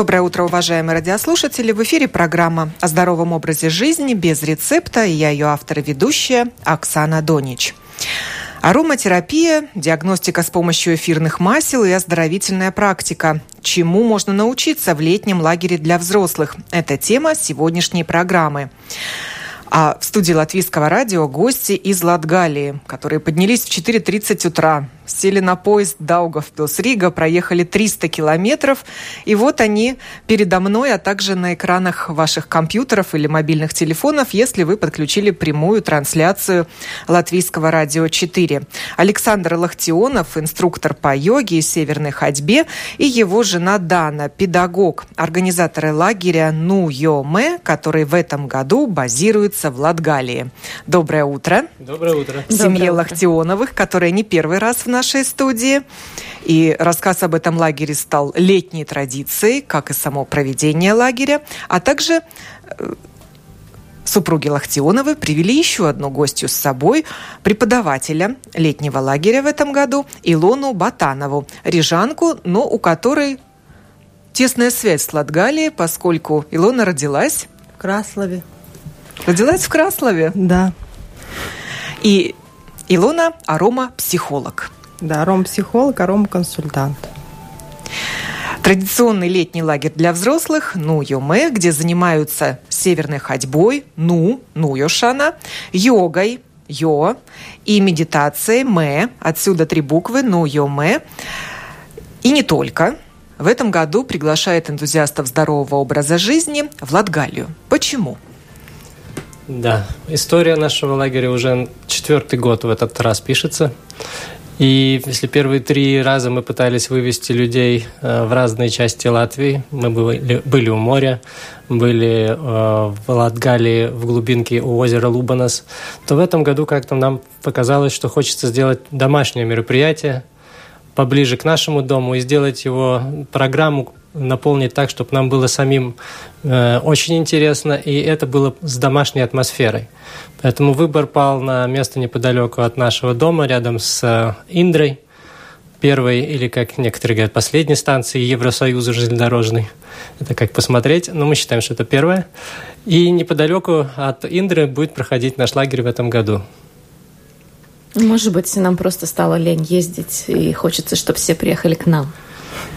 Доброе утро, уважаемые радиослушатели. В эфире программа о здоровом образе жизни без рецепта. И я ее автор и ведущая Оксана Донич. Ароматерапия, диагностика с помощью эфирных масел и оздоровительная практика. Чему можно научиться в летнем лагере для взрослых? Это тема сегодняшней программы. А в студии Латвийского радио гости из Латгалии, которые поднялись в 4.30 утра, сели на поезд Даугавпилс-Рига, проехали 300 километров, и вот они передо мной, а также на экранах ваших компьютеров или мобильных телефонов, если вы подключили прямую трансляцию Латвийского радио 4. Александр Лахтионов, инструктор по йоге и северной ходьбе, и его жена Дана, педагог, организаторы лагеря Ну Йоме, который в этом году базируется в Латгалии. Доброе утро. Доброе утро. Семье Доброе утро. Лахтионовых, которая не первый раз в нашей студии. И рассказ об этом лагере стал летней традицией, как и само проведение лагеря, а также э, Супруги Лахтионовы привели еще одну гостью с собой, преподавателя летнего лагеря в этом году, Илону Батанову, рижанку, но у которой тесная связь с Латгалией, поскольку Илона родилась... В Краслове. Родилась в Краслове? Да. И Илона – арома-психолог. Да, аром-психолог, аром-консультант. Традиционный летний лагерь для взрослых Ну Юме, где занимаются северной ходьбой Ну, Ну Йошана, йогой Йо и медитацией Мэ, отсюда три буквы Ну Йоме. И не только. В этом году приглашает энтузиастов здорового образа жизни в Латгалию. Почему? Да, история нашего лагеря уже четвертый год в этот раз пишется. И если первые три раза мы пытались вывести людей э, в разные части Латвии, мы были, были у моря, были э, в Латгалии, в глубинке у озера Лубанас, то в этом году как-то нам показалось, что хочется сделать домашнее мероприятие поближе к нашему дому и сделать его программу наполнить так, чтобы нам было самим э, очень интересно, и это было с домашней атмосферой. Поэтому выбор пал на место неподалеку от нашего дома, рядом с э, Индрой, первой или, как некоторые говорят, последней станции Евросоюза железнодорожной. Это как посмотреть, но мы считаем, что это первая. И неподалеку от Индры будет проходить наш лагерь в этом году. Может быть, нам просто стало лень ездить, и хочется, чтобы все приехали к нам.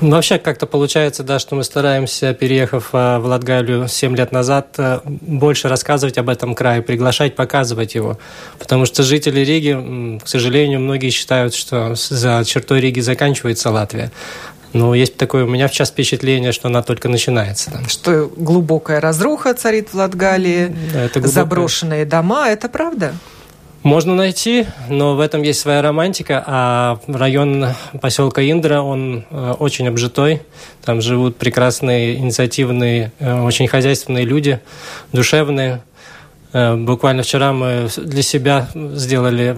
Ну, вообще как-то получается, да, что мы стараемся, переехав э, в Латгалию 7 лет назад, э, больше рассказывать об этом крае, приглашать, показывать его. Потому что жители Риги, к сожалению, многие считают, что за чертой Риги заканчивается Латвия. Но есть такое у меня сейчас впечатление, что она только начинается. Да. Что глубокая разруха царит в Латгалии, да, это глубокая... заброшенные дома, это правда? Можно найти, но в этом есть своя романтика, а район поселка Индра, он э, очень обжитой, там живут прекрасные, инициативные, э, очень хозяйственные люди, душевные, буквально вчера мы для себя сделали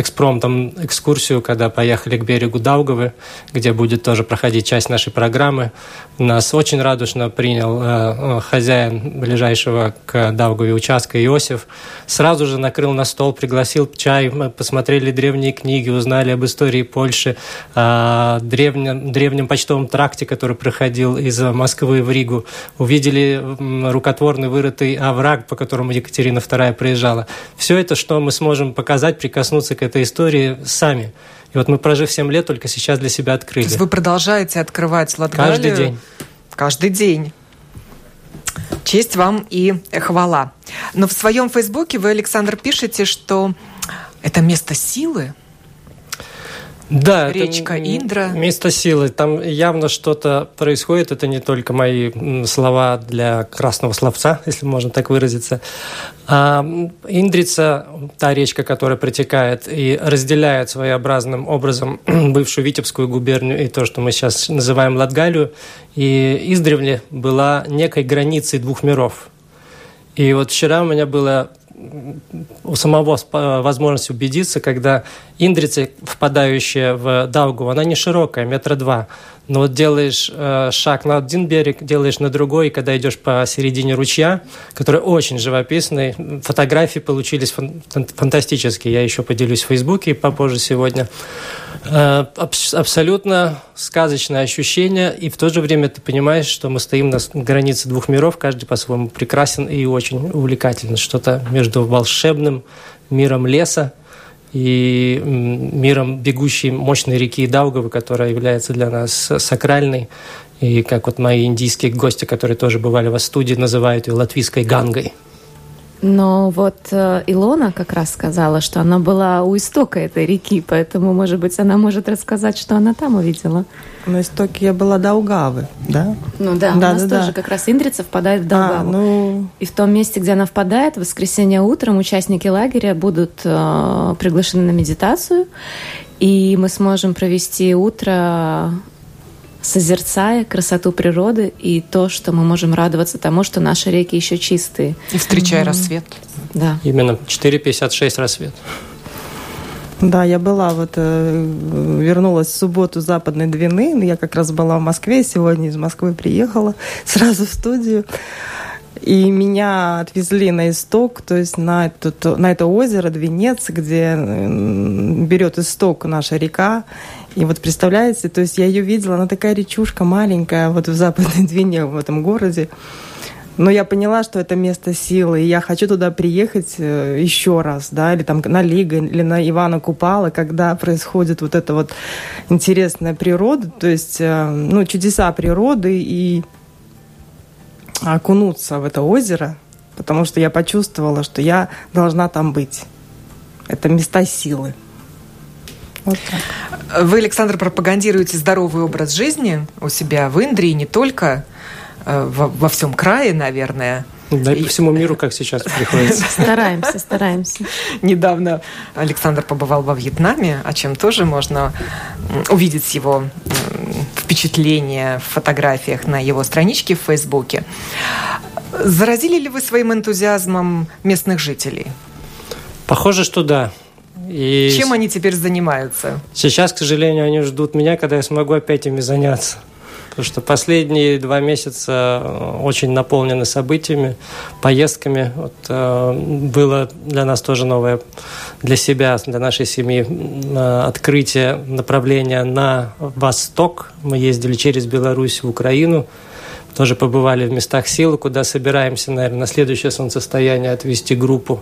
экспромтом экскурсию, когда поехали к берегу Даугавы, где будет тоже проходить часть нашей программы. Нас очень радушно принял э, э, хозяин ближайшего к Даугаве участка Иосиф. Сразу же накрыл на стол, пригласил чай. Мы посмотрели древние книги, узнали об истории Польши, о древнем, древнем почтовом тракте, который проходил из Москвы в Ригу. Увидели рукотворный вырытый овраг, по которому Екатерина Екатерина II приезжала. Все это, что мы сможем показать, прикоснуться к этой истории сами. И вот мы, прожив 7 лет, только сейчас для себя открыли. То есть вы продолжаете открывать Латгалию? Каждый день. Каждый день. Честь вам и хвала. Но в своем фейсбуке вы, Александр, пишете, что это место силы. Да, речка это Индра. Место силы. Там явно что-то происходит. Это не только мои слова для красного словца, если можно так выразиться. А Индрица, та речка, которая протекает и разделяет своеобразным образом бывшую Витебскую губернию и то, что мы сейчас называем Латгалию, и издревле была некой границей двух миров. И вот вчера у меня было у самого возможность убедиться, когда Индрица, впадающая в Даугу, она не широкая, метра два. Но вот делаешь э, шаг на один берег, делаешь на другой, и когда идешь по середине ручья, который очень живописный, фотографии получились фан фантастические. Я еще поделюсь в Фейсбуке попозже сегодня. Э, абсолютно сказочное ощущение, и в то же время ты понимаешь, что мы стоим на границе двух миров, каждый по-своему прекрасен и очень увлекательный. Что-то между волшебным миром леса и миром бегущей мощной реки Даугавы, которая является для нас сакральной. И как вот мои индийские гости, которые тоже бывали в студии, называют ее латвийской гангой. Но вот э, Илона как раз сказала, что она была у истока этой реки, поэтому, может быть, она может рассказать, что она там увидела. На истоке я была Даугавы, да? Ну да, да у нас да, тоже да. как раз Индрица впадает в а, Даугаву. А, ну... И в том месте, где она впадает, в воскресенье утром участники лагеря будут э, приглашены на медитацию, и мы сможем провести утро созерцая красоту природы и то, что мы можем радоваться тому, что наши реки еще чистые. И встречая mm-hmm. рассвет. Да. Именно 4.56 рассвет. Да, я была вот, э, вернулась в субботу Западной Двины, я как раз была в Москве, сегодня из Москвы приехала сразу в студию. И меня отвезли на исток, то есть на, это, на это озеро Двинец, где берет исток наша река. И вот представляете, то есть я ее видела, она такая речушка маленькая, вот в Западной Двине, в этом городе. Но я поняла, что это место силы, и я хочу туда приехать э, еще раз, да, или там на Лига, или на Ивана Купала, когда происходит вот эта вот интересная природа, то есть, э, ну, чудеса природы, и окунуться в это озеро, потому что я почувствовала, что я должна там быть. Это места силы. Вот так. Вы, Александр, пропагандируете здоровый образ жизни у себя в Индии, не только э, во, во всем крае, наверное. Да и по всему миру, как сейчас приходится. Стараемся, стараемся. Недавно Александр побывал во Вьетнаме, о чем тоже можно увидеть его впечатления в фотографиях на его страничке в Фейсбуке. Заразили ли вы своим энтузиазмом местных жителей? Похоже, что да. И Чем они теперь занимаются? Сейчас, к сожалению, они ждут меня, когда я смогу опять ими заняться. Потому что последние два месяца э, очень наполнены событиями, поездками. Вот, э, было для нас тоже новое для себя, для нашей семьи э, открытие направления на восток. Мы ездили через Беларусь в Украину тоже побывали в местах силы, куда собираемся, наверное, на следующее солнцестояние отвести группу.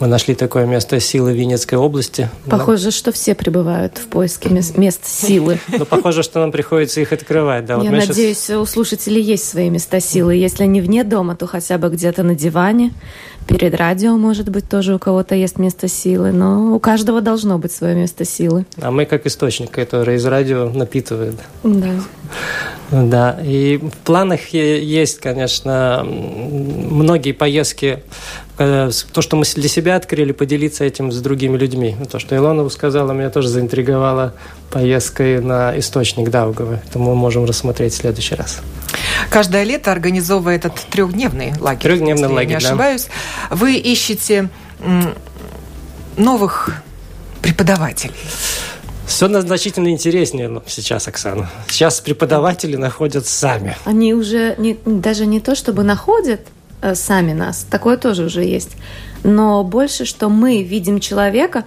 Мы нашли такое место силы в Винницкой области. Похоже, что все прибывают в поиске мест силы. Ну, похоже, что нам приходится их открывать. Да, Я надеюсь, у слушателей есть свои места силы. Если не вне дома, то хотя бы где-то на диване, перед радио, может быть, тоже у кого-то есть место силы, но у каждого должно быть свое место силы. А мы как источник, который из радио напитывает. Да. Да, и в планах есть, конечно, многие поездки, э, то, что мы для себя открыли, поделиться этим с другими людьми. То, что Илона сказала, меня тоже заинтриговало поездкой на источник Даугавы. Это мы можем рассмотреть в следующий раз. Каждое лето организовывает этот трехдневный лагерь. Трехдневный лагерь, не ошибаюсь. Да. Вы ищете новых преподавателей. Все значительно интереснее сейчас, Оксана. Сейчас преподаватели находят сами. Они уже не, даже не то, чтобы находят э, сами нас, такое тоже уже есть, но больше, что мы видим человека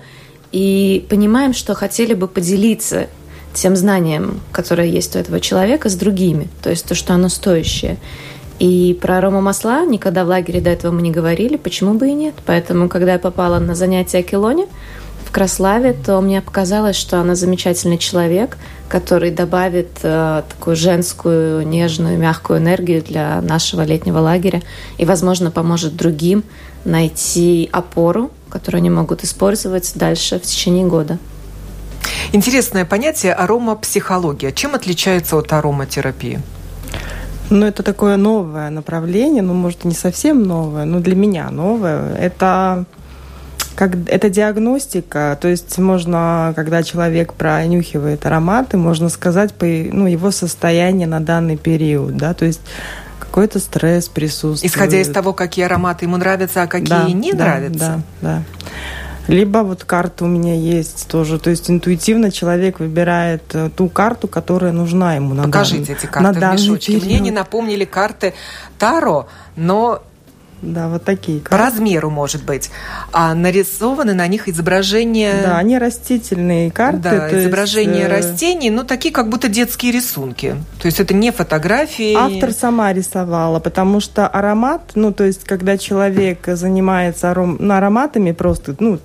и понимаем, что хотели бы поделиться тем знанием, которое есть у этого человека, с другими, то есть то, что оно стоящее. И про арома масла никогда в лагере до этого мы не говорили, почему бы и нет. Поэтому, когда я попала на занятия Акелоне, в Краславе, то мне показалось, что она замечательный человек, который добавит э, такую женскую, нежную, мягкую энергию для нашего летнего лагеря и, возможно, поможет другим найти опору, которую они могут использовать дальше в течение года. Интересное понятие аромапсихология. Чем отличается от ароматерапии? Ну, это такое новое направление, ну, может, не совсем новое, но для меня новое. Это как это диагностика, то есть можно, когда человек пронюхивает ароматы, можно сказать по ну, его состояние на данный период, да, то есть какой-то стресс присутствует. Исходя из того, какие ароматы ему нравятся, а какие да, не да, нравятся. Да, да. Либо вот карта у меня есть тоже. То есть интуитивно человек выбирает э, ту карту, которая нужна ему на Покажите данный, эти карты на в мешочке. Мне не напомнили карты Таро, но да, вот такие. По размеру, может быть. А нарисованы на них изображения... Да, они растительные карты. Да, изображения есть... Э, растений, ну, такие как будто детские рисунки. То есть это не фотографии. Автор сама рисовала, потому что аромат, ну, то есть когда человек занимается аром... ну, ароматами просто, ну,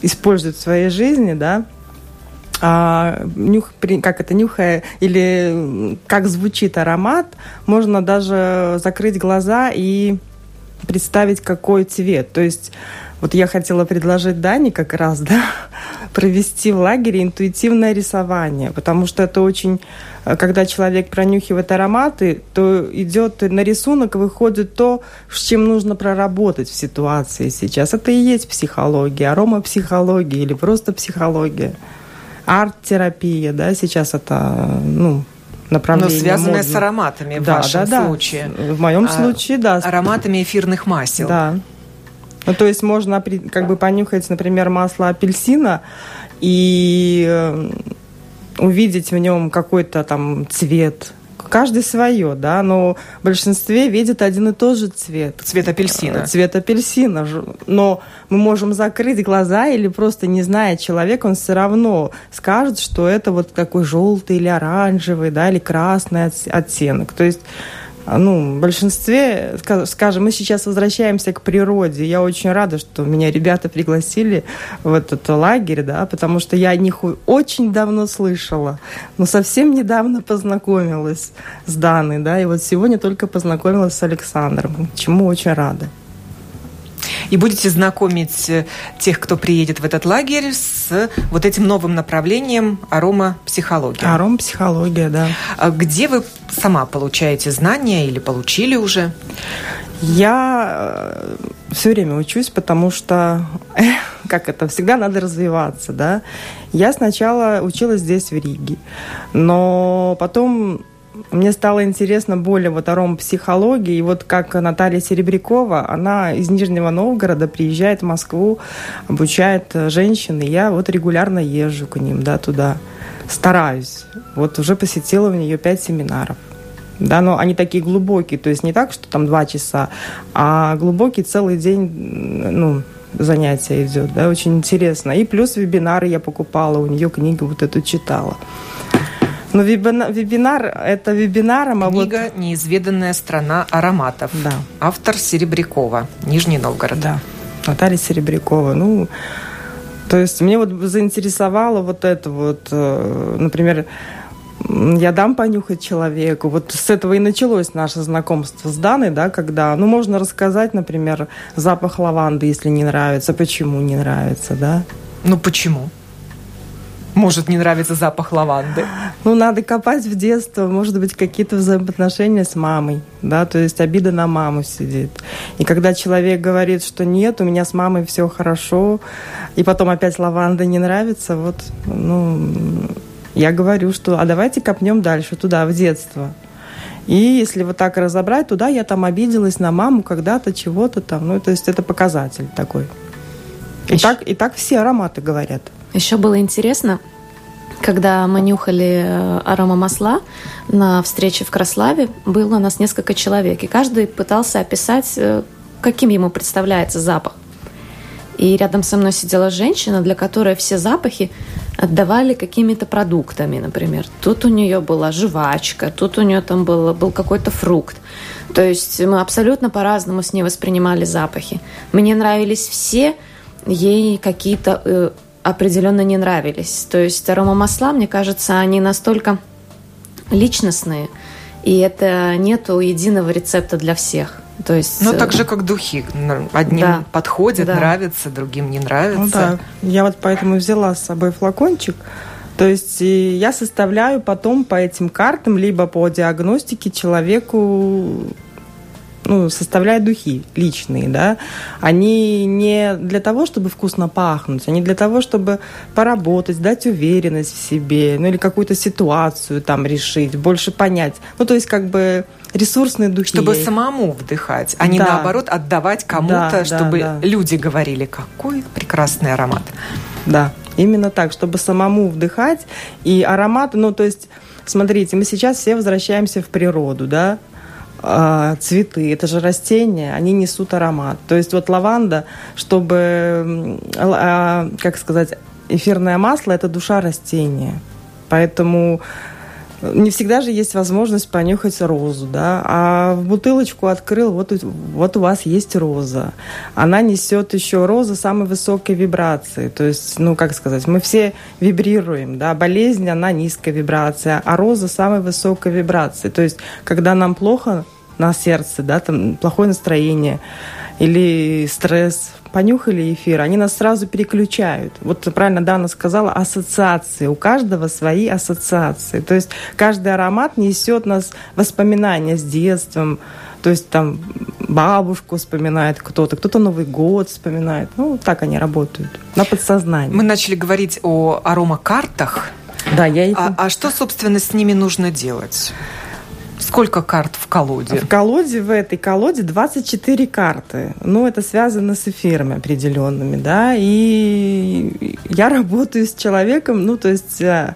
использует в своей жизни, да, а, нюх, как это, нюхая, или как звучит аромат, можно даже закрыть глаза и представить, какой цвет. То есть вот я хотела предложить Дане как раз, да, провести в лагере интуитивное рисование, потому что это очень, э, когда человек пронюхивает ароматы, то идет на рисунок, выходит то, с чем нужно проработать в ситуации сейчас. Это и есть психология, аромапсихология или просто психология. Арт-терапия, да, сейчас это, ну, направление. Но связанное модно. с ароматами в да, вашем да, случае. В моем а, случае, да. Ароматами эфирных масел. Да. Ну, то есть можно как бы понюхать, например, масло апельсина и э, увидеть в нем какой-то там цвет, каждый свое, да, но в большинстве видят один и тот же цвет. Цвет апельсина. Э, цвет апельсина. Но мы можем закрыть глаза или просто не зная человека, он все равно скажет, что это вот такой желтый или оранжевый, да, или красный оттенок. То есть ну, в большинстве, скажем, мы сейчас возвращаемся к природе. Я очень рада, что меня ребята пригласили в этот лагерь, да, потому что я о них очень давно слышала, но совсем недавно познакомилась с Даной, да, и вот сегодня только познакомилась с Александром, чему очень рада и будете знакомить э, тех, кто приедет в этот лагерь, с вот этим новым направлением аромапсихология. Аромапсихология, да. А где вы сама получаете знания или получили уже? Я э, все время учусь, потому что, как это, всегда надо развиваться, да. Я сначала училась здесь, в Риге, но потом мне стало интересно более вот аромапсихологии. И вот как Наталья Серебрякова, она из Нижнего Новгорода приезжает в Москву, обучает женщин. И я вот регулярно езжу к ним, да, туда. Стараюсь. Вот уже посетила у нее пять семинаров. Да, но они такие глубокие, то есть не так, что там два часа, а глубокий целый день, ну, занятие идет, да, очень интересно. И плюс вебинары я покупала, у нее книгу вот эту читала. Ну, вебинар, это вебинаром, а Книга вот... «Неизведанная страна ароматов». Да. Автор Серебрякова, Нижний Новгород. Да, Наталья Серебрякова. Ну, то есть мне вот заинтересовало вот это вот, э, например, я дам понюхать человеку. Вот с этого и началось наше знакомство с Даной, да, когда, ну, можно рассказать, например, запах лаванды, если не нравится, почему не нравится, да. Ну, почему? Может, не нравится запах лаванды? Ну, надо копать в детство. Может быть, какие-то взаимоотношения с мамой. Да, то есть обида на маму сидит. И когда человек говорит, что нет, у меня с мамой все хорошо, и потом опять лаванда не нравится, вот, ну, я говорю, что а давайте копнем дальше, туда, в детство. И если вот так разобрать, туда я там обиделась на маму когда-то, чего-то там. Ну, то есть это показатель такой. И, так, и так все ароматы говорят. Еще было интересно, когда мы нюхали э, аромамасла на встрече в Краславе, было у нас несколько человек, и каждый пытался описать, э, каким ему представляется запах. И рядом со мной сидела женщина, для которой все запахи отдавали какими-то продуктами, например. Тут у нее была жвачка, тут у нее там был, был какой-то фрукт. То есть мы абсолютно по-разному с ней воспринимали запахи. Мне нравились все, ей какие-то э, определенно не нравились. То есть аромамасла, мне кажется, они настолько личностные, и это нету единого рецепта для всех. То есть, ну, так же, как духи. Одним да. подходят, да. нравятся, другим не нравятся. Ну, да. Я вот поэтому взяла с собой флакончик. То есть я составляю потом по этим картам, либо по диагностике человеку ну, составляют духи личные, да, они не для того, чтобы вкусно пахнуть, они для того, чтобы поработать, дать уверенность в себе, ну или какую-то ситуацию там решить, больше понять. Ну, то есть как бы ресурсные духи. Чтобы самому вдыхать, а не да. наоборот отдавать кому-то, да, чтобы да, да. люди говорили, какой прекрасный аромат. Да, именно так, чтобы самому вдыхать. И аромат, ну то есть, смотрите, мы сейчас все возвращаемся в природу, да, цветы, это же растения, они несут аромат. То есть вот лаванда, чтобы, а, как сказать, эфирное масло – это душа растения. Поэтому не всегда же есть возможность понюхать розу, да, а в бутылочку открыл, вот, вот у вас есть роза. Она несет еще роза самой высокой вибрации, то есть, ну, как сказать, мы все вибрируем, да, болезнь, она низкая вибрация, а роза самой высокой вибрации, то есть, когда нам плохо на сердце, да, там плохое настроение или стресс, понюхали эфир, они нас сразу переключают. Вот правильно Дана сказала, ассоциации. У каждого свои ассоциации. То есть каждый аромат несет нас воспоминания с детством. То есть там бабушку вспоминает кто-то, кто-то Новый год вспоминает. Ну, так они работают, на подсознании. Мы начали говорить о аромакартах. Да, я их... а, а что, собственно, с ними нужно делать? Сколько карт в колоде? В колоде, в этой колоде 24 карты. Ну, это связано с эфирами определенными, да. И я работаю с человеком, ну, то есть э,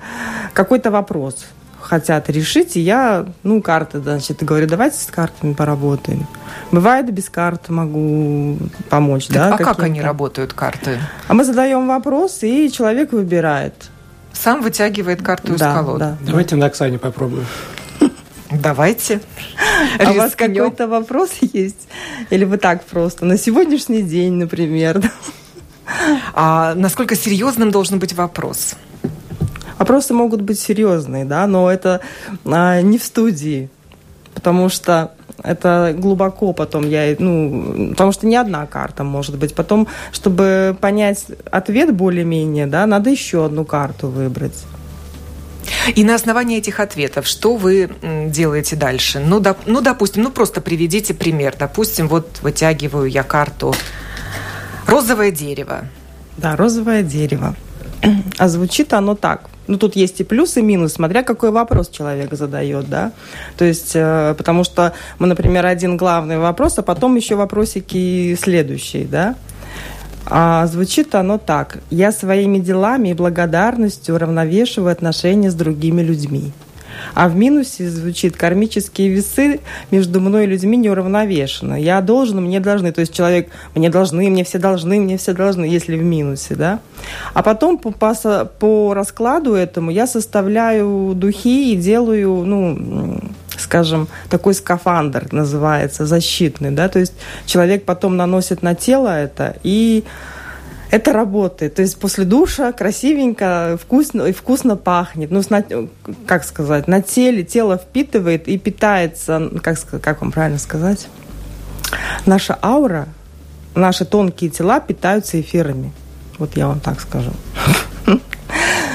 какой-то вопрос хотят решить, и я, ну, карты, значит, говорю, давайте с картами поработаем. Бывает, без карт могу помочь, так, да. А как они работают, карты? А мы задаем вопрос, и человек выбирает. Сам вытягивает карту да, из колоды. Да, Давайте да. на Оксане попробуем. Давайте. А у вас какой-то вопрос есть? Или вы так просто? На сегодняшний день, например. А насколько серьезным должен быть вопрос? Вопросы могут быть серьезные, да, но это а, не в студии, потому что это глубоко потом я, ну, потому что не одна карта может быть. Потом, чтобы понять ответ более-менее, да, надо еще одну карту выбрать. И на основании этих ответов, что вы делаете дальше? Ну, доп, ну, допустим, ну просто приведите пример. Допустим, вот вытягиваю я карту розовое дерево. Да, розовое дерево. А звучит оно так. Ну, тут есть и плюс, и минус, смотря какой вопрос человек задает, да. То есть, э, потому что мы, например, один главный вопрос, а потом еще вопросики следующие, да. А звучит оно так. Я своими делами и благодарностью уравновешиваю отношения с другими людьми. А в минусе звучит кармические весы между мной и людьми неуравновешены. Я должен, мне должны. То есть человек, мне должны, мне все должны, мне все должны, если в минусе, да. А потом по, по, по раскладу этому я составляю духи и делаю, ну, скажем, такой скафандр называется, защитный, да, то есть человек потом наносит на тело это и это работает. То есть после душа красивенько, вкусно и вкусно пахнет. Ну, как сказать, на теле тело впитывает и питается, как, как вам правильно сказать? Наша аура, наши тонкие тела питаются эфирами. Вот я вам так скажу.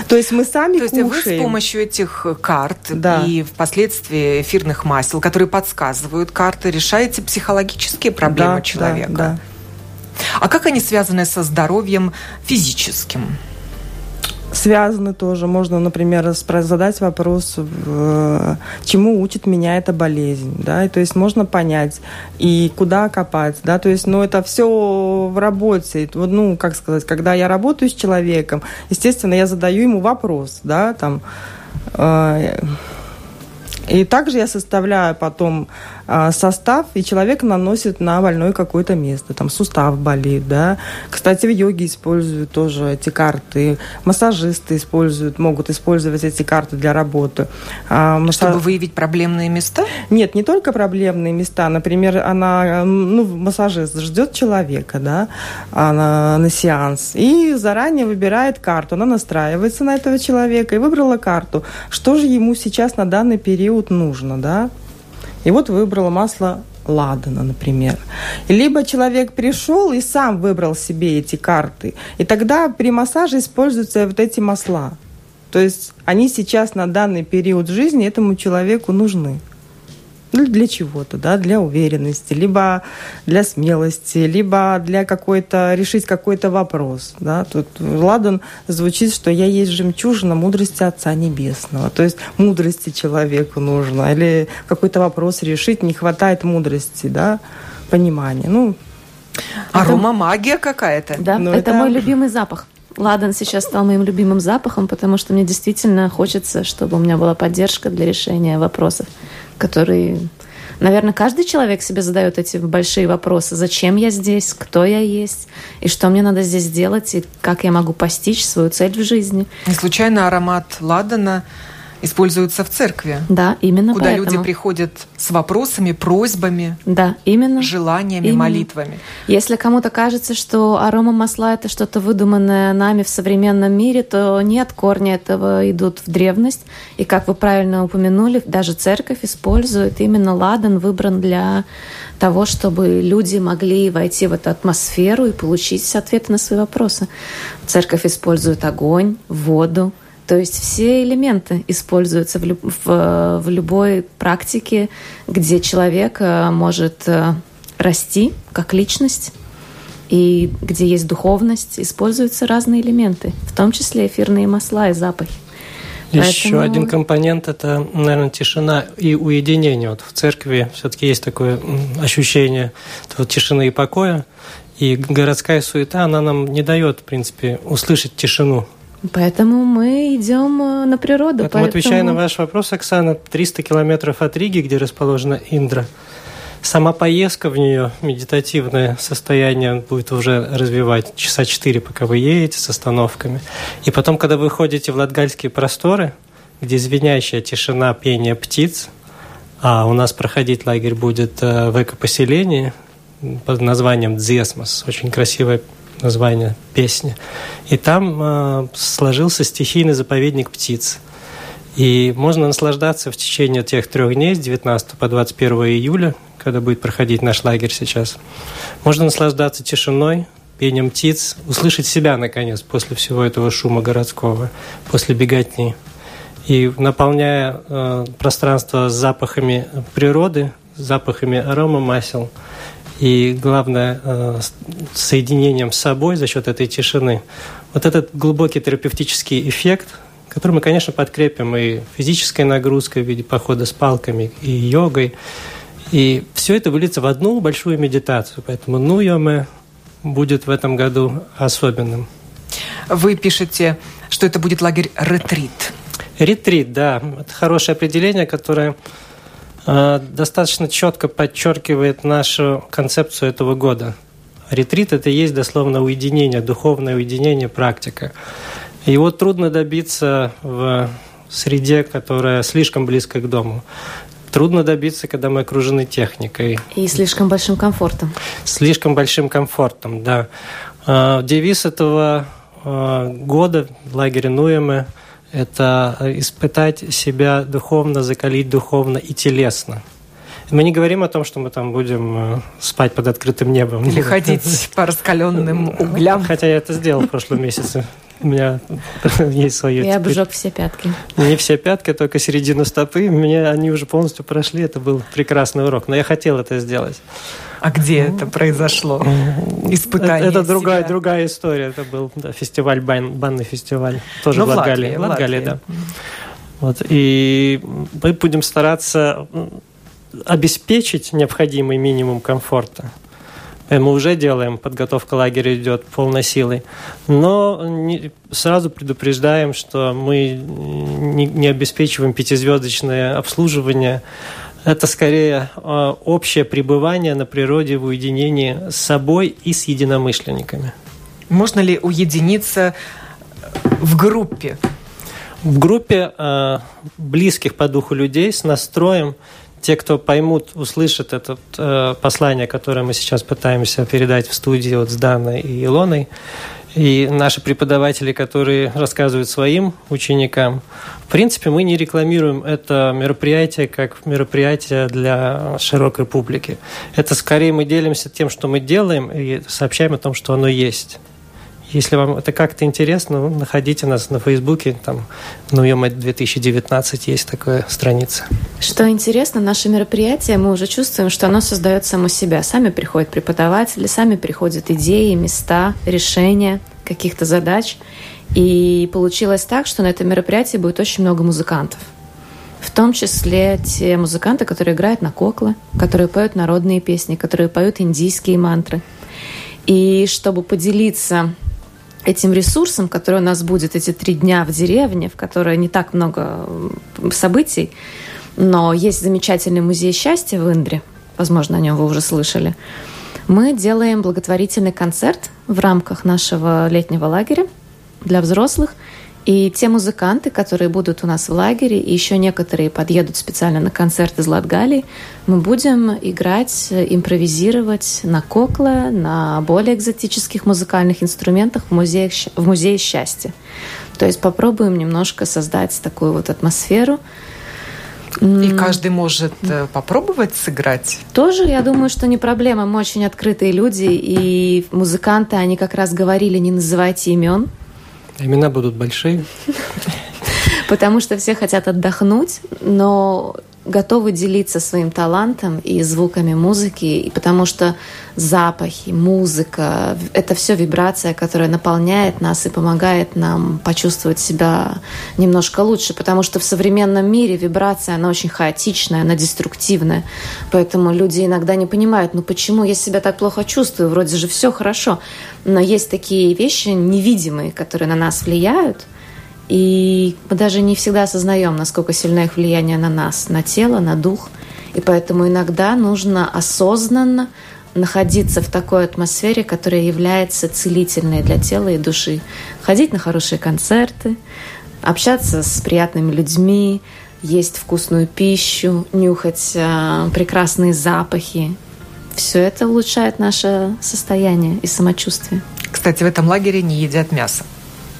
То есть мы сами То есть кушаем. вы с помощью этих карт да. и впоследствии эфирных масел, которые подсказывают карты, решаете психологические проблемы да, человека. Да, да. А как они связаны со здоровьем физическим? Связаны тоже. Можно, например, задать вопрос, чему учит меня эта болезнь, да, и, то есть можно понять и куда копать, да, то есть, ну, это все в работе, вот, ну, как сказать, когда я работаю с человеком, естественно, я задаю ему вопрос, да, там, э, и также я составляю потом состав, и человек наносит на больное какое-то место. Там сустав болит, да. Кстати, в йоге используют тоже эти карты. Массажисты используют, могут использовать эти карты для работы. А, масса... Чтобы выявить проблемные места? Нет, не только проблемные места. Например, она, ну, массажист ждет человека, да, она, на сеанс, и заранее выбирает карту. Она настраивается на этого человека и выбрала карту. Что же ему сейчас на данный период нужно, да? И вот выбрала масло ладана, например. Либо человек пришел и сам выбрал себе эти карты. И тогда при массаже используются вот эти масла. То есть они сейчас на данный период жизни этому человеку нужны. Ну, для чего-то, да, для уверенности, либо для смелости, либо для какой-то, решить какой-то вопрос, да. Тут Ладан звучит, что я есть жемчужина мудрости Отца Небесного. То есть мудрости человеку нужно, или какой-то вопрос решить, не хватает мудрости, да, понимания. Ну, Арома магия какая-то. Да, Ну, это, это- мой любимый запах. Ладан сейчас стал моим любимым запахом, потому что мне действительно хочется, чтобы у меня была поддержка для решения вопросов, которые... Наверное, каждый человек себе задает эти большие вопросы. Зачем я здесь? Кто я есть? И что мне надо здесь делать? И как я могу постичь свою цель в жизни? Не случайно аромат ладана используется в церкви, Да, именно куда поэтому. люди приходят с вопросами, просьбами, Да, именно. желаниями, Именно. молитвами. Если кому-то кажется, что арома масла это что-то выдуманное нами в современном мире, то нет, корни этого идут в древность. И как вы правильно упомянули, даже церковь использует именно ладан, выбран для того, чтобы люди могли войти в эту атмосферу и получить ответы на свои вопросы. Церковь использует огонь, воду, то есть все элементы используются в, люб- в- в любой практике, где человек э, может э, расти как личность, и где есть духовность, используются разные элементы, в том числе эфирные масла и запахи. Еще Поэтому- один компонент это, наверное, тишина и уединение. Вот в церкви все-таки есть такое ощущение вот, тишины и покоя. И городская суета, она нам не дает, в принципе, услышать тишину. Поэтому мы идем э, на природу. Поэтому, отвечая на ваш вопрос, Оксана, 300 километров от Риги, где расположена Индра, сама поездка в нее, медитативное состояние будет уже развивать часа 4, пока вы едете с остановками. И потом, когда вы ходите в латгальские просторы, где звенящая тишина пения птиц, а у нас проходить лагерь будет э, в экопоселении под названием «Дзесмос». Очень красивое название песни. И там э, сложился стихийный заповедник птиц. И можно наслаждаться в течение тех трех дней с 19 по 21 июля, когда будет проходить наш лагерь сейчас. Можно наслаждаться тишиной, пением птиц, услышать себя, наконец, после всего этого шума городского, после беготни. И наполняя э, пространство запахами природы, запахами аромамасел, и главное, э, соединением с собой за счет этой тишины. Вот этот глубокий терапевтический эффект, который мы, конечно, подкрепим и физической нагрузкой в виде похода с палками, и йогой. И все это выльется в одну большую медитацию. Поэтому Нуйоме будет в этом году особенным. Вы пишете, что это будет лагерь ретрит. Ретрит, да, это хорошее определение, которое достаточно четко подчеркивает нашу концепцию этого года. Ретрит – это и есть дословно уединение, духовное уединение, практика. Его трудно добиться в среде, которая слишком близко к дому. Трудно добиться, когда мы окружены техникой, И слишком большим комфортом. слишком большим комфортом, да. А, Девиз этого а, года в лагере Нуемы – это испытать себя духовно, закалить духовно и телесно. Мы не говорим о том, что мы там будем э, спать под открытым небом. Или ходить по раскаленным углям. Хотя я это сделал в прошлом месяце. У меня есть свое Я теперь- обжег все пятки. не все пятки, только середину стопы. Мне они уже полностью прошли. Это был прекрасный урок. Но я хотел это сделать. А где это произошло? Испытание Это, это другая, себя. другая история. Это был да, фестиваль, бан, банный фестиваль. Тоже Ну, в в Латгалии. В Латгалии, да. Вот, и мы будем стараться обеспечить необходимый минимум комфорта. Э, Мы уже делаем, подготовка лагеря идет полной силой. Но не- сразу предупреждаем, что мы не, не обеспечиваем пятизвездочное обслуживание. Это скорее э, общее пребывание на природе в уединении с собой и с единомышленниками. Можно ли уединиться в группе? В группе э, близких по духу людей с настроем, те, кто поймут, услышат это э, послание, которое мы сейчас пытаемся передать в студии вот с Даной и Илоной, и наши преподаватели, которые рассказывают своим ученикам. В принципе, мы не рекламируем это мероприятие как мероприятие для широкой публики. Это скорее мы делимся тем, что мы делаем, и сообщаем о том, что оно есть. Если вам это как-то интересно, находите нас на Фейсбуке, там, ну, 2019 есть такая страница. Что интересно, наше мероприятие, мы уже чувствуем, что оно создает само себя. Сами приходят преподаватели, сами приходят идеи, места, решения каких-то задач. И получилось так, что на этом мероприятии будет очень много музыкантов. В том числе те музыканты, которые играют на коклы, которые поют народные песни, которые поют индийские мантры. И чтобы поделиться этим ресурсом, который у нас будет эти три дня в деревне, в которой не так много событий, но есть замечательный музей счастья в Индре, возможно, о нем вы уже слышали, мы делаем благотворительный концерт в рамках нашего летнего лагеря для взрослых – и те музыканты, которые будут у нас в лагере, и еще некоторые подъедут специально на концерт из Латгалии, мы будем играть, импровизировать на кокле, на более экзотических музыкальных инструментах в музее, в музее счастья. То есть попробуем немножко создать такую вот атмосферу, и каждый может э, попробовать сыграть? Тоже, я думаю, что не проблема. Мы очень открытые люди, и музыканты, они как раз говорили, не называйте имен, Имена будут большие. Потому что все хотят отдохнуть, но готовы делиться своим талантом и звуками музыки, и потому что запахи, музыка — это все вибрация, которая наполняет нас и помогает нам почувствовать себя немножко лучше, потому что в современном мире вибрация, она очень хаотичная, она деструктивная, поэтому люди иногда не понимают, ну почему я себя так плохо чувствую, вроде же все хорошо, но есть такие вещи невидимые, которые на нас влияют, и мы даже не всегда осознаем, насколько сильно их влияние на нас, на тело, на дух. И поэтому иногда нужно осознанно находиться в такой атмосфере, которая является целительной для тела и души. Ходить на хорошие концерты, общаться с приятными людьми, есть вкусную пищу, нюхать э, прекрасные запахи. Все это улучшает наше состояние и самочувствие. Кстати, в этом лагере не едят мясо.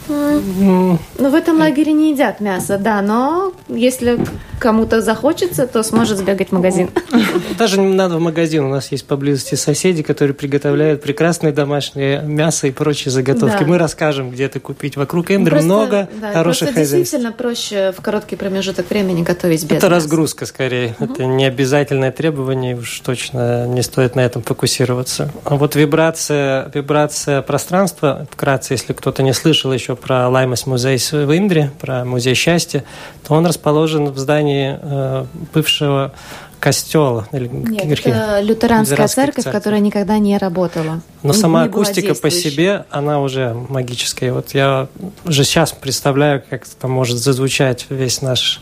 Ну, в этом лагере не едят мясо, да, но если кому-то захочется, то сможет сбегать в магазин. Даже не надо в магазин. У нас есть поблизости соседи, которые приготовляют прекрасное домашнее мясо и прочие заготовки. Да. Мы расскажем, где это купить. Вокруг Эндры просто, много да, хороших просто хозяйств. действительно проще в короткий промежуток времени готовить без Это мяса. разгрузка скорее. Угу. Это не обязательное требование. Уж точно не стоит на этом фокусироваться. А вот вибрация, вибрация пространства, вкратце, если кто-то не слышал еще про Лаймас музей в Индре, про музей счастья, то он расположен в здании э, бывшего костела. Нет, это лютеранская церковь, церковь, которая никогда не работала. Но не, сама не акустика по себе, она уже магическая. Вот я уже сейчас представляю, как там может зазвучать весь наш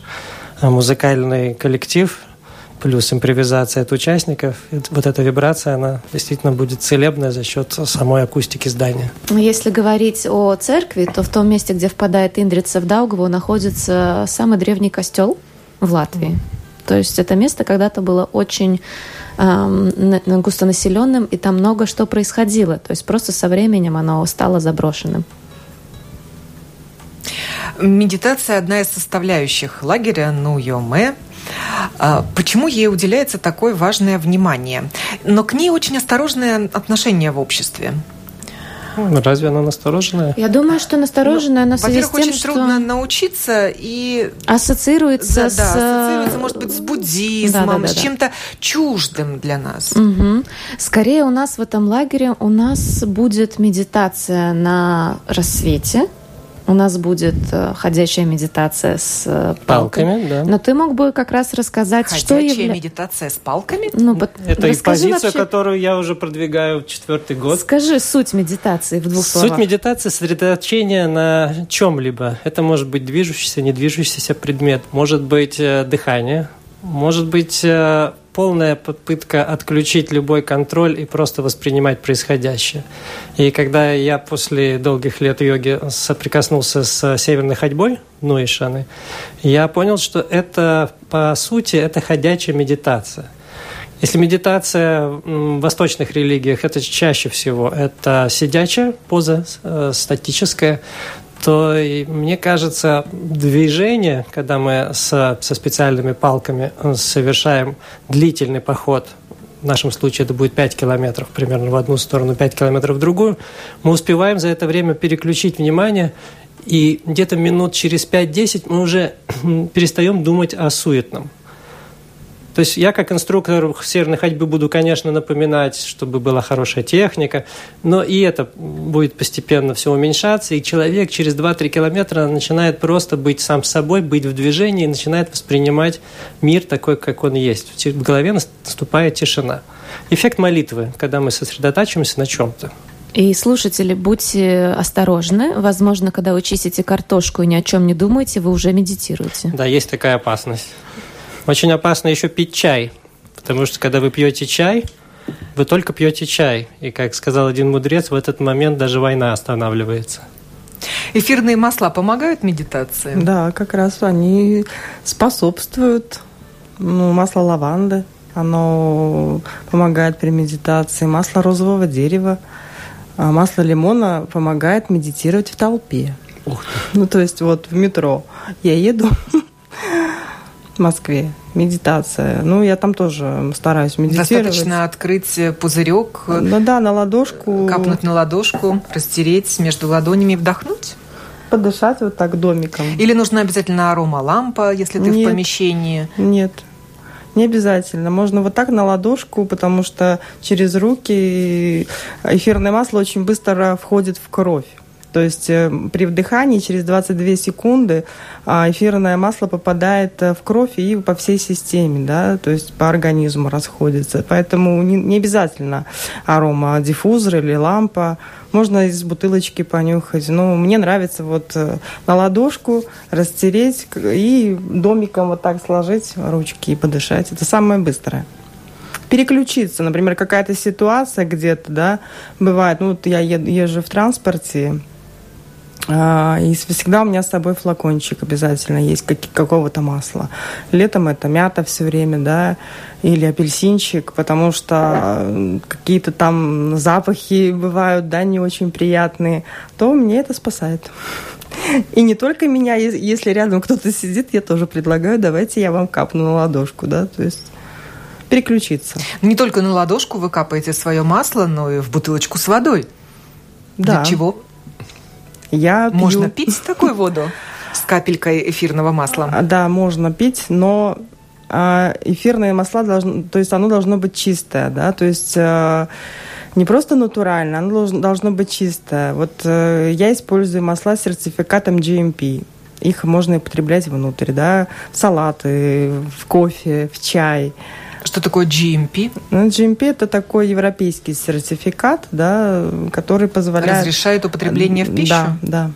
э, музыкальный коллектив, плюс импровизация от участников. Вот эта вибрация, она действительно будет целебная за счет самой акустики здания. Если говорить о церкви, то в том месте, где впадает Индрица в Даугаву, находится самый древний костел в Латвии. То есть это место когда-то было очень э, густонаселенным, и там много что происходило. То есть просто со временем оно стало заброшенным. Медитация одна из составляющих лагеря Нуйоме. А, почему ей уделяется такое важное внимание? Но к ней очень осторожное отношение в обществе. Ну, разве она настороженная? Я думаю, что настороженная ну, она связи с тем, очень что... трудно научиться и... Ассоциируется да, с... Да, ассоциируется, может быть, с буддизмом, да, да, да, с чем-то чуждым для нас. Угу. Скорее у нас в этом лагере у нас будет медитация на рассвете, у нас будет э, ходячая медитация с э, палками. палками да. Но ты мог бы как раз рассказать, ходячая что является... медитация с палками? Ну, Это и позиция, вообще... которую я уже продвигаю четвертый год. Скажи суть медитации в двух суть словах. Суть медитации – сосредоточение на чем-либо. Это может быть движущийся, недвижущийся предмет, может быть э, дыхание, может быть полная попытка отключить любой контроль и просто воспринимать происходящее. И когда я после долгих лет йоги соприкоснулся с северной ходьбой, ну и шаны, я понял, что это, по сути, это ходячая медитация. Если медитация в восточных религиях, это чаще всего это сидячая поза, э, статическая, то мне кажется, движение, когда мы со, со специальными палками э, совершаем длительный поход, в нашем случае это будет 5 километров примерно в одну сторону, 5 километров в другую, мы успеваем за это время переключить внимание, и где-то минут через 5-10 мы уже перестаем думать о суетном. То есть я как инструктор северной ходьбы буду, конечно, напоминать, чтобы была хорошая техника, но и это будет постепенно все уменьшаться, и человек через 2-3 километра начинает просто быть сам собой, быть в движении, и начинает воспринимать мир такой, как он есть. В голове наступает тишина. Эффект молитвы, когда мы сосредотачиваемся на чем-то. И слушатели, будьте осторожны. Возможно, когда вы чистите картошку и ни о чем не думаете, вы уже медитируете. Да, есть такая опасность. Очень опасно еще пить чай, потому что когда вы пьете чай, вы только пьете чай. И, как сказал один мудрец, в этот момент даже война останавливается. Эфирные масла помогают медитации? Да, как раз они способствуют. Ну, масло лаванды, оно помогает при медитации. Масло розового дерева, а масло лимона помогает медитировать в толпе. Ух ты. Ну, то есть вот в метро я еду, Москве. Медитация. Ну, я там тоже стараюсь медитировать. Достаточно открыть пузырек. Ну да, на ладошку. Капнуть на ладошку, растереть между ладонями вдохнуть. Подышать вот так домиком. Или нужна обязательно аромалампа, если ты нет, в помещении? Нет, не обязательно. Можно вот так на ладошку, потому что через руки эфирное масло очень быстро входит в кровь. То есть э, при вдыхании через 22 секунды а, эфирное масло попадает э, в кровь и по всей системе, да, то есть по организму расходится. Поэтому не, обязательно арома диффузор или лампа. Можно из бутылочки понюхать. Но мне нравится вот э, на ладошку растереть и домиком вот так сложить ручки и подышать. Это самое быстрое переключиться. Например, какая-то ситуация где-то, да, бывает, ну, вот я езжу в транспорте, и всегда у меня с собой флакончик обязательно есть как, какого-то масла. Летом это мята все время, да, или апельсинчик, потому что какие-то там запахи бывают, да, не очень приятные, то мне это спасает. И не только меня, если рядом кто-то сидит, я тоже предлагаю, давайте я вам капну на ладошку, да, то есть переключиться. Не только на ладошку вы капаете свое масло, но и в бутылочку с водой. Да. Для чего? Я можно пью... пить такую воду с капелькой эфирного масла? А, да, можно пить, но а, эфирное масло должно, то есть оно должно быть чистое, да, то есть а, не просто натурально, оно должно, должно быть чистое. Вот э, я использую масла с сертификатом GMP. Их можно употреблять внутрь, да, в салаты, в кофе, в чай. Что такое GMP? Ну, GMP это такой европейский сертификат, да, который позволяет... Разрешает употребление в пищу? Да, да.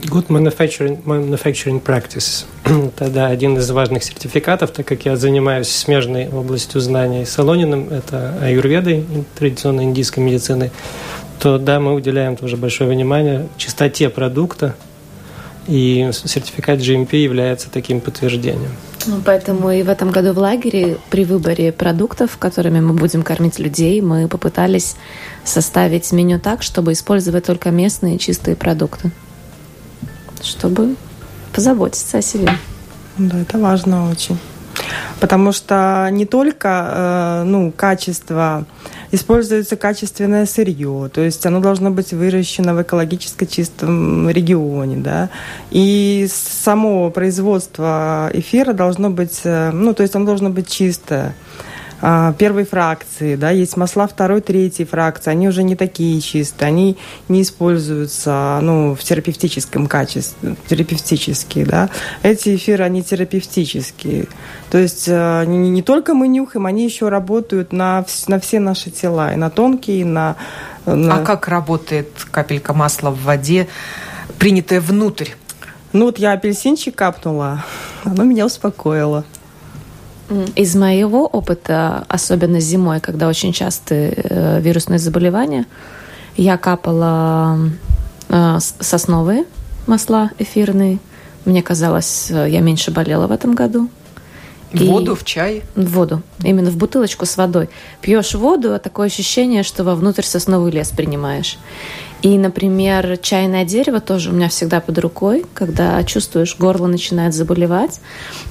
Good manufacturing, manufacturing practice. это да, один из важных сертификатов, так как я занимаюсь смежной областью знаний с Солониным, это аюрведой, традиционной индийской медицины, то да, мы уделяем тоже большое внимание чистоте продукта, и сертификат GMP является таким подтверждением. Поэтому и в этом году в лагере при выборе продуктов, которыми мы будем кормить людей, мы попытались составить меню так, чтобы использовать только местные чистые продукты, чтобы позаботиться о себе. Да, это важно очень. Потому что не только э, ну, качество используется качественное сырье, то есть оно должно быть выращено в экологически чистом регионе, да, и само производство эфира должно быть, э, ну, то есть оно должно быть чистое. А, первой фракции, да, есть масла второй, третьей фракции, они уже не такие чистые, они не используются, ну, в терапевтическом качестве, терапевтические, да. Эти эфиры, они терапевтические. То есть э, не, не только мы нюхаем, они еще работают на, на все наши тела, и на тонкие, и на, на... А как работает капелька масла в воде, принятая внутрь? Ну вот я апельсинчик капнула, оно меня успокоило. Из моего опыта, особенно зимой, когда очень частые э, вирусные заболевания, я капала э, сосновые масла эфирные. Мне казалось, э, я меньше болела в этом году. В воду, в чай? В воду. Именно в бутылочку с водой. Пьешь воду, а такое ощущение, что вовнутрь сосновый лес принимаешь. И, например, чайное дерево тоже у меня всегда под рукой. Когда чувствуешь, горло начинает заболевать,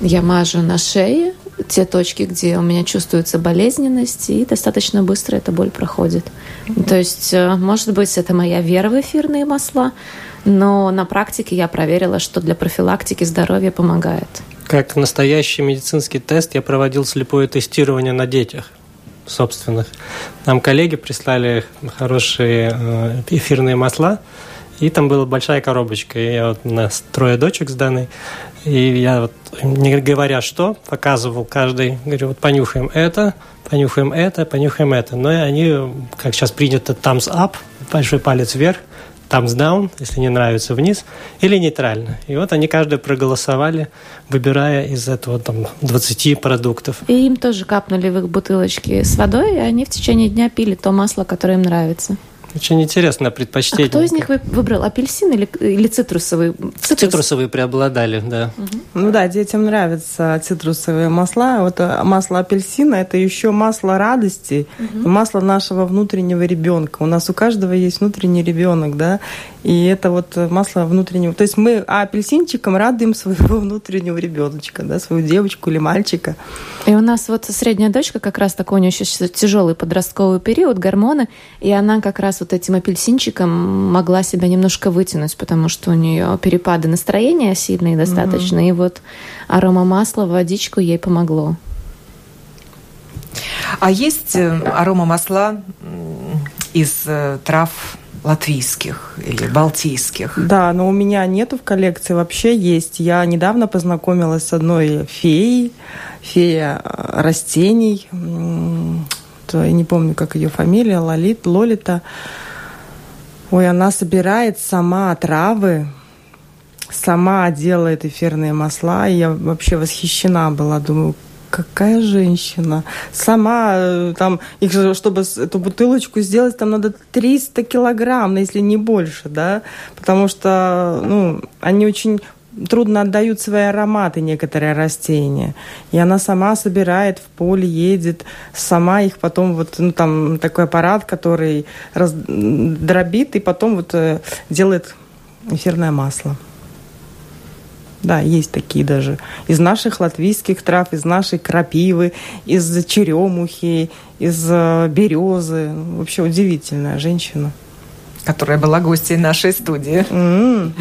я мажу на шее те точки, где у меня чувствуется болезненность, и достаточно быстро эта боль проходит. То есть, э, может быть, это моя вера в эфирные масла, но на практике я проверила, что для профилактики здоровья помогает. Как настоящий медицинский тест я проводил слепое тестирование на детях собственных. Нам коллеги прислали хорошие э, эфирные масла, и там была большая коробочка. И я вот у нас трое дочек с Даной. И я вот, не говоря что, показывал каждый, говорю, вот понюхаем это, понюхаем это, понюхаем это. Но они, как сейчас принято, thumbs up, большой палец вверх, thumbs down, если не нравится, вниз, или нейтрально. И вот они каждый проголосовали, выбирая из этого там 20 продуктов. И им тоже капнули в их бутылочки с водой, и они в течение дня пили то масло, которое им нравится. Очень интересное предпочтение. А кто из них выбрал, апельсин или, или цитрусовый? Цитрус. Цитрусовые преобладали, да. Угу. Ну да, детям нравятся цитрусовые масла. Вот э, масло апельсина – это еще масло радости, угу. масло нашего внутреннего ребенка. У нас у каждого есть внутренний ребенок, да, и это вот масло внутреннего. То есть мы апельсинчиком радуем своего внутреннего ребеночка, да, свою девочку или мальчика. И у нас вот средняя дочка как раз такой у нее еще тяжелый подростковый период, гормоны, и она как раз вот этим апельсинчиком могла себя немножко вытянуть, потому что у нее перепады настроения сильные достаточно, угу. и вот арома масла, водичку ей помогло. А есть э, арома масла из э, трав латвийских или балтийских. Да, но у меня нету в коллекции, вообще есть. Я недавно познакомилась с одной феей, фея э, растений. Я не помню, как ее фамилия, Лолит, Лолита. Ой, она собирает сама травы, сама делает эфирные масла. И я вообще восхищена была. Думаю, какая женщина. Сама э, там, их же, чтобы эту бутылочку сделать, там надо 300 килограмм, если не больше, да, потому что, ну, они очень трудно отдают свои ароматы некоторые растения. И она сама собирает в поле, едет, сама их потом вот, ну, там такой аппарат, который раз, дробит и потом вот э, делает эфирное масло. Да, есть такие даже. Из наших латвийских трав, из нашей крапивы, из черемухи, из э, березы. Вообще удивительная женщина которая была гостьей нашей студии. Mm.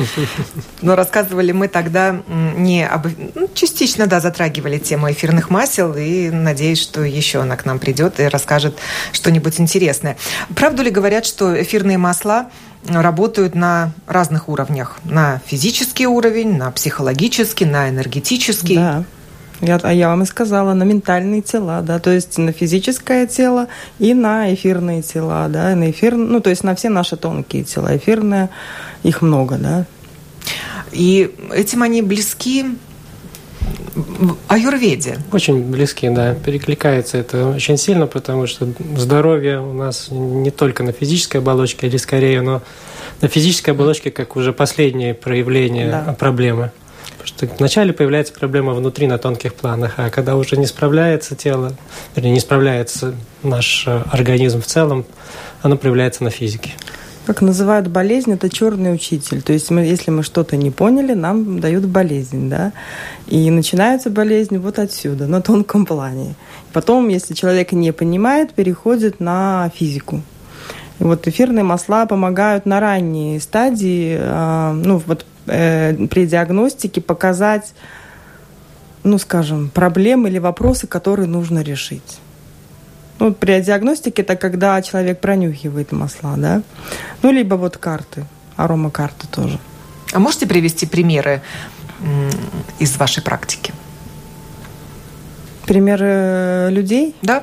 Но рассказывали мы тогда не об... Ну, частично, да, затрагивали тему эфирных масел, и надеюсь, что еще она к нам придет и расскажет что-нибудь интересное. Правду ли говорят, что эфирные масла работают на разных уровнях. На физический уровень, на психологический, на энергетический. Да. Я, а я вам и сказала, на ментальные тела, да, то есть на физическое тело и на эфирные тела, да, на эфир, ну, то есть на все наши тонкие тела. Эфирные, их много, да. И этим они близки в аюрведе. Очень близки, да. Перекликается это очень сильно, потому что здоровье у нас не только на физической оболочке, или скорее, но на физической оболочке как уже последнее проявление да. проблемы. Что вначале появляется проблема внутри на тонких планах, а когда уже не справляется тело, вернее, не справляется наш организм в целом, оно проявляется на физике как называют болезнь, это черный учитель. То есть мы, если мы что-то не поняли, нам дают болезнь, да. И начинается болезнь вот отсюда, на тонком плане. Потом, если человек не понимает, переходит на физику. И вот эфирные масла помогают на ранней стадии, а, ну вот э, при диагностике показать, ну скажем, проблемы или вопросы, которые нужно решить. Ну, при диагностике это когда человек пронюхивает масла, да. Ну, либо вот карты, аромакарты тоже. А можете привести примеры из вашей практики? Примеры э, людей? Да.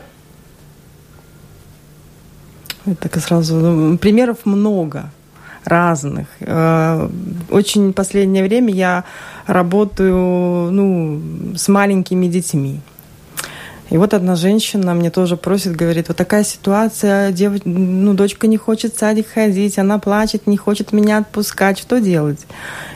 Так сразу. Ну, примеров много разных. Э, очень в последнее время я работаю ну, с маленькими детьми. И вот одна женщина мне тоже просит, говорит, вот такая ситуация, дев... ну, дочка не хочет в садик ходить, она плачет, не хочет меня отпускать, что делать?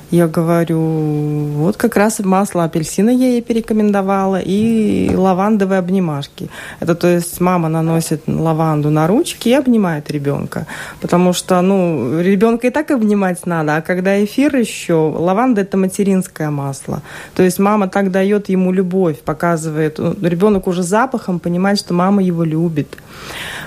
Я говорю, вот как раз масло апельсина я ей порекомендовала и лавандовые обнимашки. Это то есть мама наносит лаванду на ручки и обнимает ребенка. Потому что, ну, ребенка и так обнимать надо, а когда эфир еще, лаванда это материнское масло. То есть мама так дает ему любовь, показывает. Ну, ребенок уже запахом понимает, что мама его любит.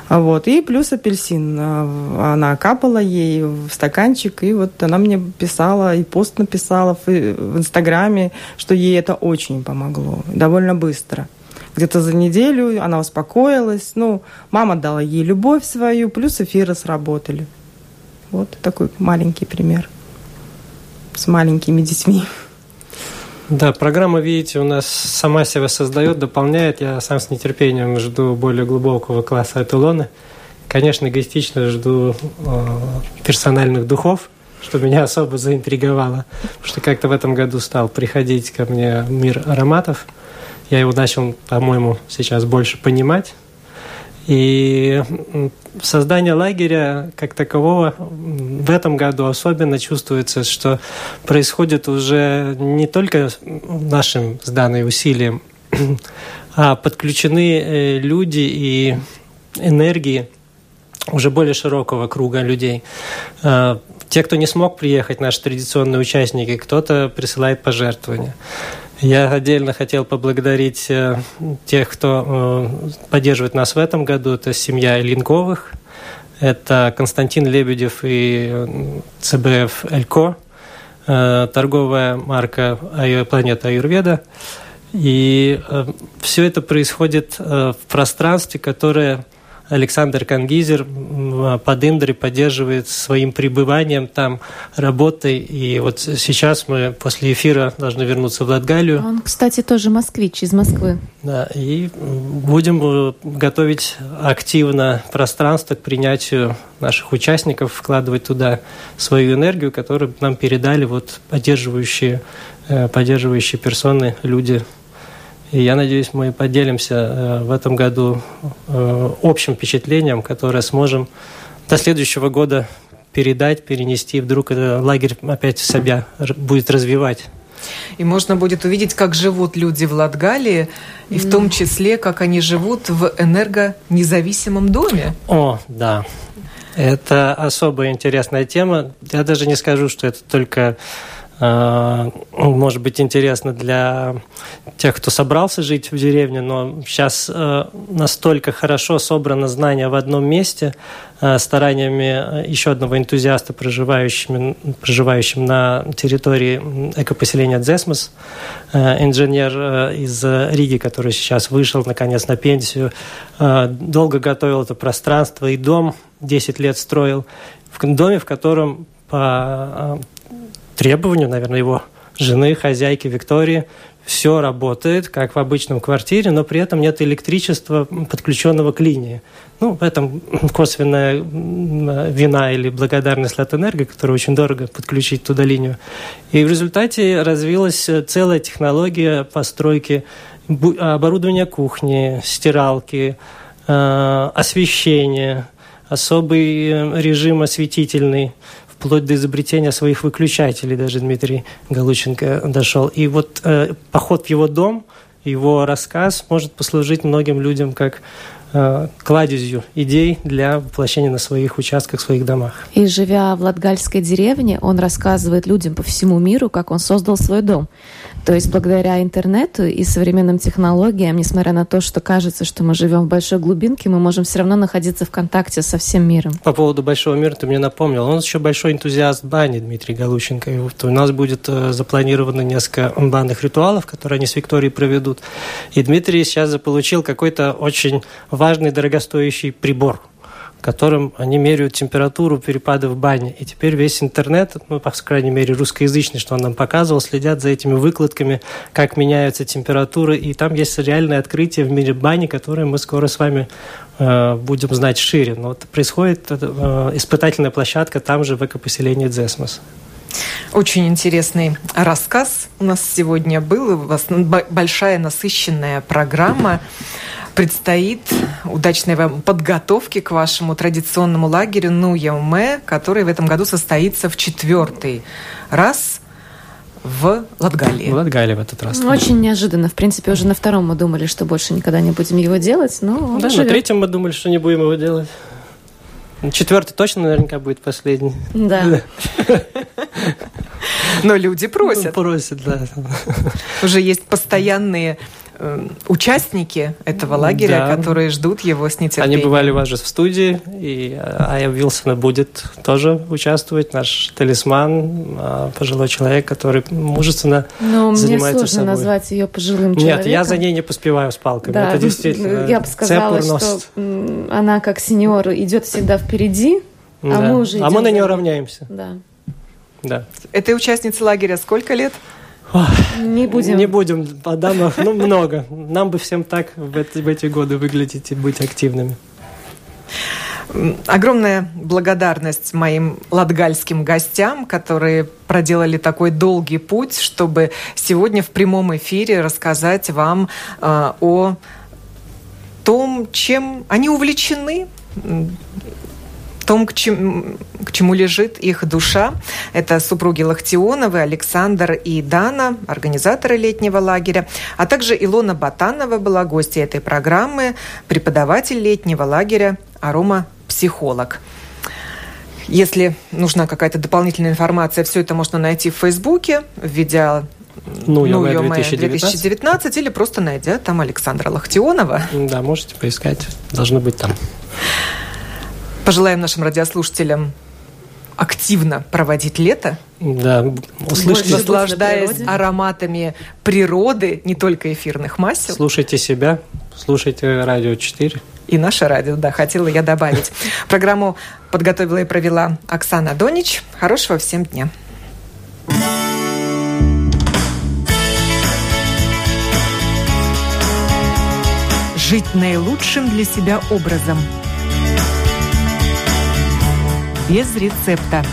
Вот. И плюс апельсин. А, она капала ей в стаканчик, и вот она мне писала, и пост написала в, в Инстаграме, что ей это очень помогло. Довольно быстро. Где-то за неделю она успокоилась. Ну, мама дала ей любовь свою, плюс эфиры сработали. Вот такой маленький пример с маленькими детьми. Да, программа, видите, у нас сама себя создает, дополняет. Я сам с нетерпением жду более глубокого класса эталона. Конечно, эгоистично жду э, персональных духов, что меня особо заинтриговало. Потому что как-то в этом году стал приходить ко мне мир ароматов. Я его начал, по-моему, сейчас больше понимать. И создание лагеря как такового в этом году особенно чувствуется, что происходит уже не только нашим с Даной усилием, а подключены э, люди и энергии уже более широкого круга людей. А, те, кто не смог приехать, наши традиционные участники, кто-то присылает пожертвования. Я отдельно хотел поблагодарить э, тех, кто э, поддерживает нас в этом году. Это семья Линковых, это Константин Лебедев и э, ЦБФ «Элько», торговая марка «Планета Аюрведа». И все это происходит в пространстве, которое Александр Кангизер под Индре поддерживает своим пребыванием там, работой. И вот сейчас мы после эфира должны вернуться в Латгалию. Он, кстати, тоже москвич из Москвы. Да, и будем э, готовить активно пространство к принятию наших участников, вкладывать туда свою энергию, которую нам передали вот поддерживающие, э, поддерживающие персоны, люди и я надеюсь, мы поделимся э, в этом году э, общим впечатлением, которое сможем до следующего года передать, перенести. Вдруг этот лагерь опять себя будет развивать. И можно будет увидеть, как живут люди в Латгалии, и в том числе, как они живут в энергонезависимом доме. О, да. Это особо интересная тема. Я даже не скажу, что это только может быть интересно для тех, кто собрался жить в деревне, но сейчас э, настолько хорошо собрано знание в одном месте э, стараниями еще одного энтузиаста, проживающим, проживающим на территории экопоселения Дзесмос, э, инженер из Риги, который сейчас вышел наконец на пенсию, долго готовил это пространство и дом, 10 лет строил, в доме, в котором по требованию, наверное, его жены, хозяйки Виктории, все работает, как в обычном квартире, но при этом нет электричества, подключенного к линии. Ну, в этом косвенная вина или благодарность Латэнерго, которая очень дорого подключить туда линию. И в результате развилась целая технология постройки оборудования кухни, стиралки, э, освещения, особый э, режим осветительный – вплоть до изобретения своих выключателей даже Дмитрий Галученко дошел. И вот э, поход в его дом, его рассказ может послужить многим людям как э, кладезью идей для воплощения на своих участках, в своих домах. И живя в Латгальской деревне, он рассказывает людям по всему миру, как он создал свой дом. То есть благодаря интернету и современным технологиям, несмотря на то, что кажется, что мы живем в большой глубинке, мы можем все равно находиться в контакте со всем миром. По поводу большого мира ты мне напомнил. Он еще большой энтузиаст бани, Дмитрий Галущенко. И вот у нас будет э, запланировано несколько банных ритуалов, которые они с Викторией проведут. И Дмитрий сейчас заполучил какой-то очень важный, дорогостоящий прибор – которым они меряют температуру перепады в бане. И теперь весь интернет, ну, по крайней мере, русскоязычный, что он нам показывал, следят за этими выкладками, как меняются температуры. И там есть реальное открытие в мире бани, которое мы скоро с вами э, будем знать шире. Но вот происходит э, испытательная площадка там же, в экопоселении Дзесмос. Очень интересный рассказ у нас сегодня был. У вас большая насыщенная программа предстоит удачной вам подготовки к вашему традиционному лагерю Нуяме, который в этом году состоится в четвертый раз. в Латгалии. В Латгалии в этот раз. Очень неожиданно. В принципе, уже на втором мы думали, что больше никогда не будем его делать, но он Да, на третьем мы думали, что не будем его делать. Четвертый точно наверняка будет последний. Да. Но люди просят. Ну, Просят, да. Уже есть постоянные участники этого лагеря, Да. которые ждут его с нетерпением. Они бывали у вас же в студии, и э, Ая Вилсона будет тоже участвовать, наш талисман, э, пожилой человек, который мужественно Но мне занимается сложно собой. назвать ее пожилым Нет, человеком. я за ней не поспеваю с палками. Да, Это действительно я бы сказала, что она как сеньор идет всегда впереди, а Да. мы уже а мы на нее равняемся. Да. Да. Этой участнице лагеря сколько лет? Не будем. Не будем по дамам, ну много. Нам бы всем так в эти, в эти годы выглядеть и быть активными. Огромная благодарность моим латгальским гостям, которые проделали такой долгий путь, чтобы сегодня в прямом эфире рассказать вам э, о том, чем они увлечены, том, к, чем- к чему лежит их душа. Это супруги Лахтионовы, Александр и Дана, организаторы летнего лагеря, а также Илона Батанова была гостьей этой программы, преподаватель летнего лагеря, аромапсихолог. Если нужна какая-то дополнительная информация, все это можно найти в Фейсбуке, введя Ну, ё-моё, ё-моё, 2019. 2019 или просто найдя там Александра Лахтионова. Да, можете поискать. Должны быть там. Пожелаем нашим радиослушателям активно проводить лето, Да, услышьте, наслаждаясь природе. ароматами природы, не только эфирных масел. слушайте себя, слушайте радио 4. И наше радио, да, хотела я добавить. Программу подготовила и провела Оксана Донич. Хорошего всем дня. Жить наилучшим для себя образом. Без рецепта.